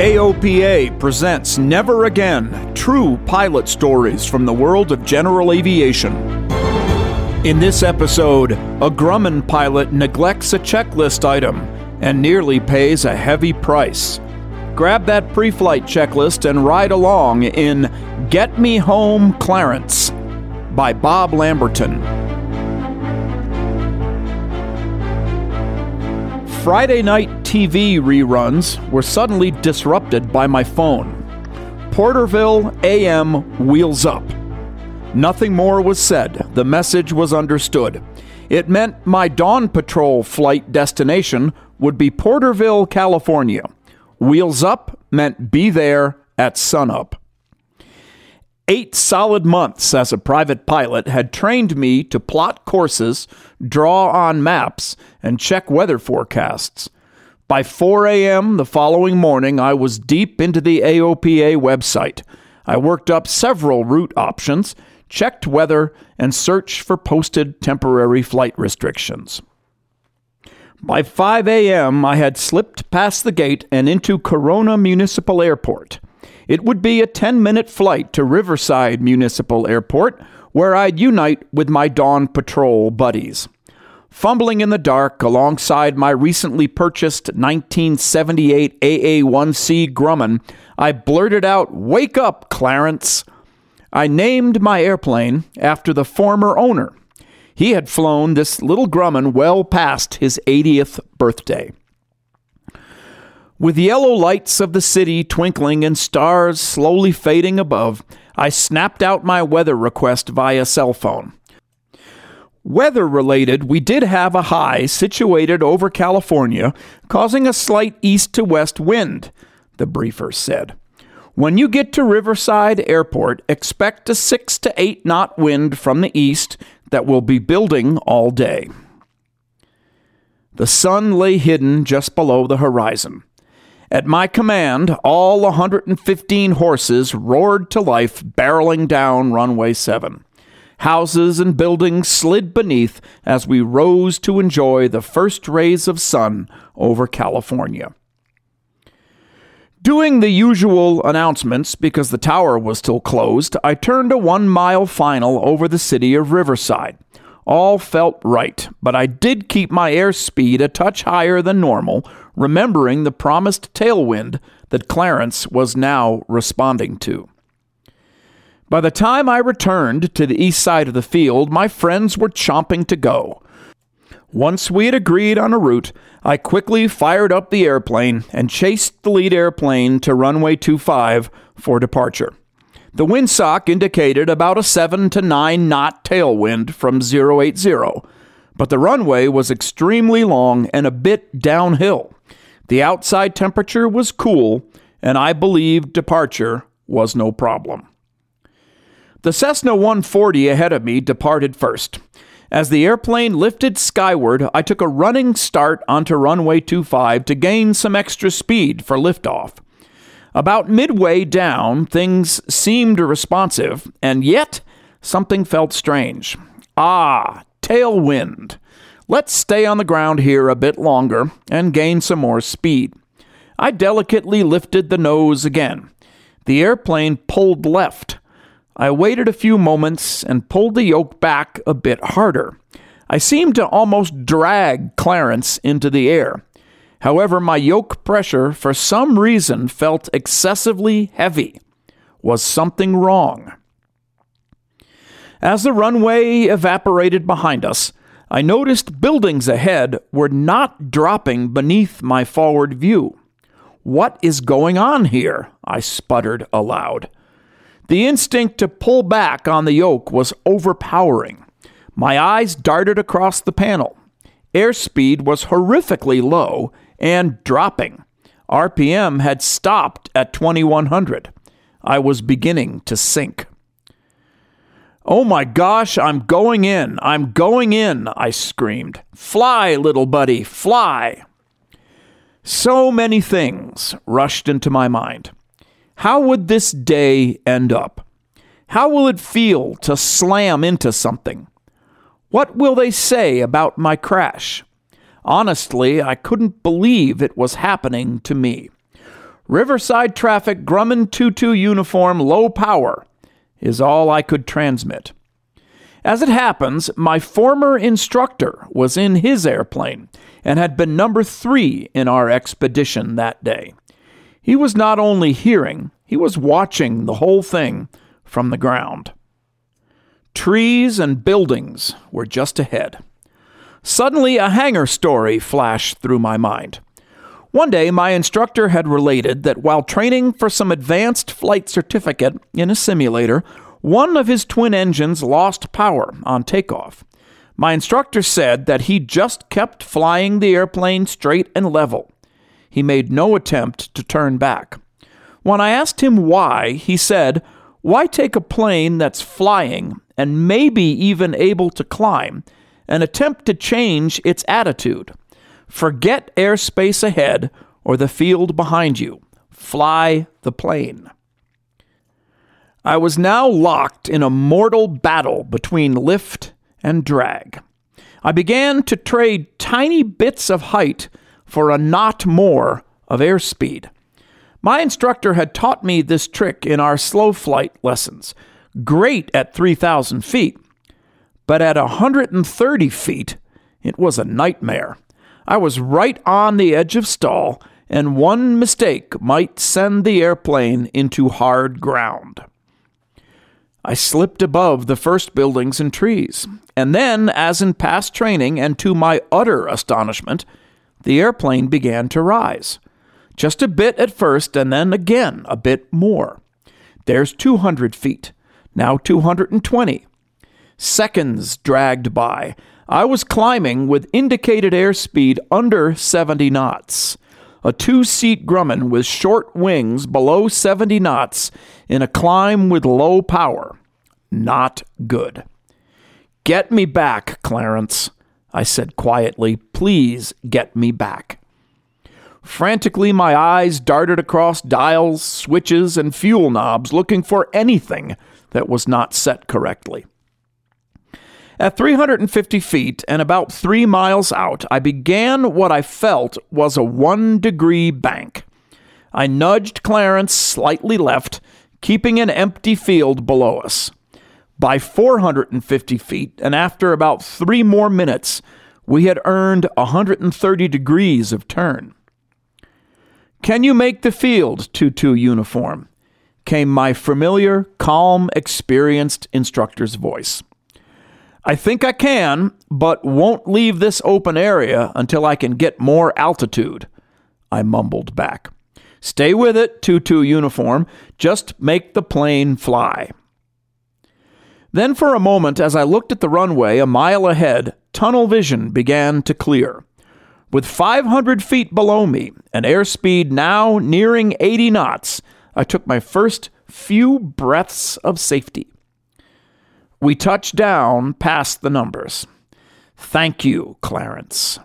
AOPA presents Never Again True Pilot Stories from the World of General Aviation. In this episode, a Grumman pilot neglects a checklist item and nearly pays a heavy price. Grab that pre flight checklist and ride along in Get Me Home Clarence by Bob Lamberton. Friday night TV reruns were suddenly disrupted by my phone. Porterville AM Wheels Up. Nothing more was said. The message was understood. It meant my Dawn Patrol flight destination would be Porterville, California. Wheels Up meant be there at sunup. Eight solid months as a private pilot had trained me to plot courses, draw on maps, and check weather forecasts. By 4 a.m. the following morning, I was deep into the AOPA website. I worked up several route options, checked weather, and searched for posted temporary flight restrictions. By 5 a.m., I had slipped past the gate and into Corona Municipal Airport. It would be a 10 minute flight to Riverside Municipal Airport, where I'd unite with my Dawn Patrol buddies. Fumbling in the dark alongside my recently purchased 1978 AA1C Grumman, I blurted out, Wake up, Clarence! I named my airplane after the former owner. He had flown this little Grumman well past his 80th birthday. With yellow lights of the city twinkling and stars slowly fading above, I snapped out my weather request via cell phone. Weather related, we did have a high situated over California, causing a slight east to west wind, the briefer said. When you get to Riverside Airport, expect a 6 to 8 knot wind from the east that will be building all day. The sun lay hidden just below the horizon. At my command, all 115 horses roared to life, barreling down runway 7. Houses and buildings slid beneath as we rose to enjoy the first rays of sun over California. Doing the usual announcements because the tower was still closed, I turned a one mile final over the city of Riverside. All felt right, but I did keep my airspeed a touch higher than normal, remembering the promised tailwind that Clarence was now responding to. By the time I returned to the east side of the field, my friends were chomping to go. Once we had agreed on a route, I quickly fired up the airplane and chased the lead airplane to runway 25 for departure. The windsock indicated about a 7 to 9 knot tailwind from 080, but the runway was extremely long and a bit downhill. The outside temperature was cool, and I believed departure was no problem. The Cessna 140 ahead of me departed first. As the airplane lifted skyward, I took a running start onto runway 25 to gain some extra speed for liftoff. About midway down, things seemed responsive, and yet something felt strange. Ah, tailwind. Let's stay on the ground here a bit longer and gain some more speed. I delicately lifted the nose again. The airplane pulled left. I waited a few moments and pulled the yoke back a bit harder. I seemed to almost drag Clarence into the air. However, my yoke pressure for some reason felt excessively heavy. Was something wrong? As the runway evaporated behind us, I noticed buildings ahead were not dropping beneath my forward view. What is going on here? I sputtered aloud. The instinct to pull back on the yoke was overpowering. My eyes darted across the panel. Airspeed was horrifically low and dropping. RPM had stopped at 2100. I was beginning to sink. Oh my gosh, I'm going in. I'm going in, I screamed. Fly, little buddy, fly. So many things rushed into my mind. How would this day end up? How will it feel to slam into something? What will they say about my crash? Honestly, I couldn't believe it was happening to me. Riverside traffic Grumman 22 uniform low power is all I could transmit. As it happens, my former instructor was in his airplane and had been number three in our expedition that day. He was not only hearing, he was watching the whole thing from the ground. Trees and buildings were just ahead. Suddenly, a hangar story flashed through my mind. One day, my instructor had related that while training for some advanced flight certificate in a simulator, one of his twin engines lost power on takeoff. My instructor said that he just kept flying the airplane straight and level. He made no attempt to turn back. When I asked him why, he said, Why take a plane that's flying and maybe even able to climb and attempt to change its attitude? Forget airspace ahead or the field behind you. Fly the plane. I was now locked in a mortal battle between lift and drag. I began to trade tiny bits of height for a knot more of airspeed. My instructor had taught me this trick in our slow flight lessons. Great at 3,000 feet, but at 130 feet, it was a nightmare. I was right on the edge of stall, and one mistake might send the airplane into hard ground. I slipped above the first buildings and trees, and then, as in past training, and to my utter astonishment, the airplane began to rise. Just a bit at first, and then again a bit more. There's 200 feet, now 220. Seconds dragged by. I was climbing with indicated airspeed under 70 knots a two seat Grumman with short wings below 70 knots in a climb with low power. Not good. Get me back, Clarence, I said quietly. Please get me back. Frantically, my eyes darted across dials, switches, and fuel knobs looking for anything that was not set correctly. At 350 feet and about three miles out, I began what I felt was a one degree bank. I nudged Clarence slightly left, keeping an empty field below us. By 450 feet, and after about three more minutes, we had earned 130 degrees of turn. Can you make the field, 2 2 uniform? Came my familiar, calm, experienced instructor's voice. I think I can, but won't leave this open area until I can get more altitude, I mumbled back. Stay with it, 2 2 uniform. Just make the plane fly. Then, for a moment, as I looked at the runway a mile ahead, tunnel vision began to clear. With 500 feet below me and airspeed now nearing 80 knots, I took my first few breaths of safety. We touched down past the numbers. Thank you, Clarence.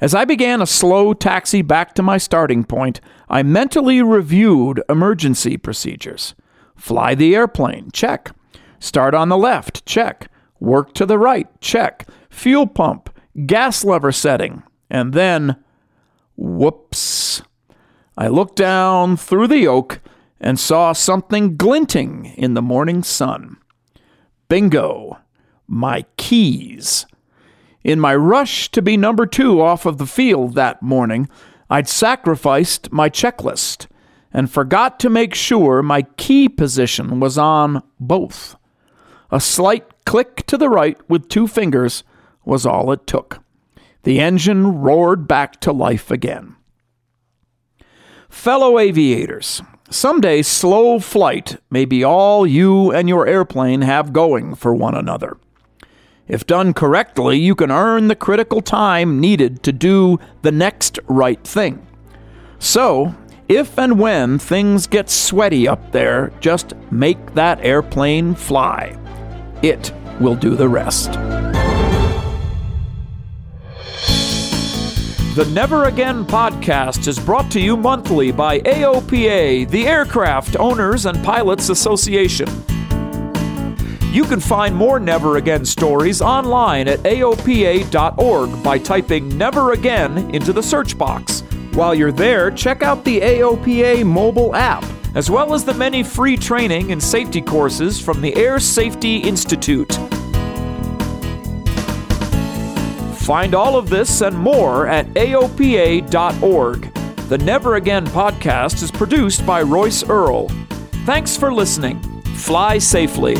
As I began a slow taxi back to my starting point, I mentally reviewed emergency procedures. Fly the airplane, check. Start on the left, check. Work to the right, check. Fuel pump, gas lever setting, and then, whoops. I looked down through the yoke and saw something glinting in the morning sun. Bingo! My keys. In my rush to be number two off of the field that morning, I'd sacrificed my checklist and forgot to make sure my key position was on both. A slight click to the right with two fingers was all it took. The engine roared back to life again. Fellow aviators, someday slow flight may be all you and your airplane have going for one another. If done correctly, you can earn the critical time needed to do the next right thing. So, if and when things get sweaty up there, just make that airplane fly. It will do the rest. The Never Again podcast is brought to you monthly by AOPA, the Aircraft Owners and Pilots Association. You can find more Never Again stories online at AOPA.org by typing Never Again into the search box. While you're there, check out the AOPA mobile app, as well as the many free training and safety courses from the Air Safety Institute. Find all of this and more at AOPA.org. The Never Again podcast is produced by Royce Earl. Thanks for listening. Fly safely.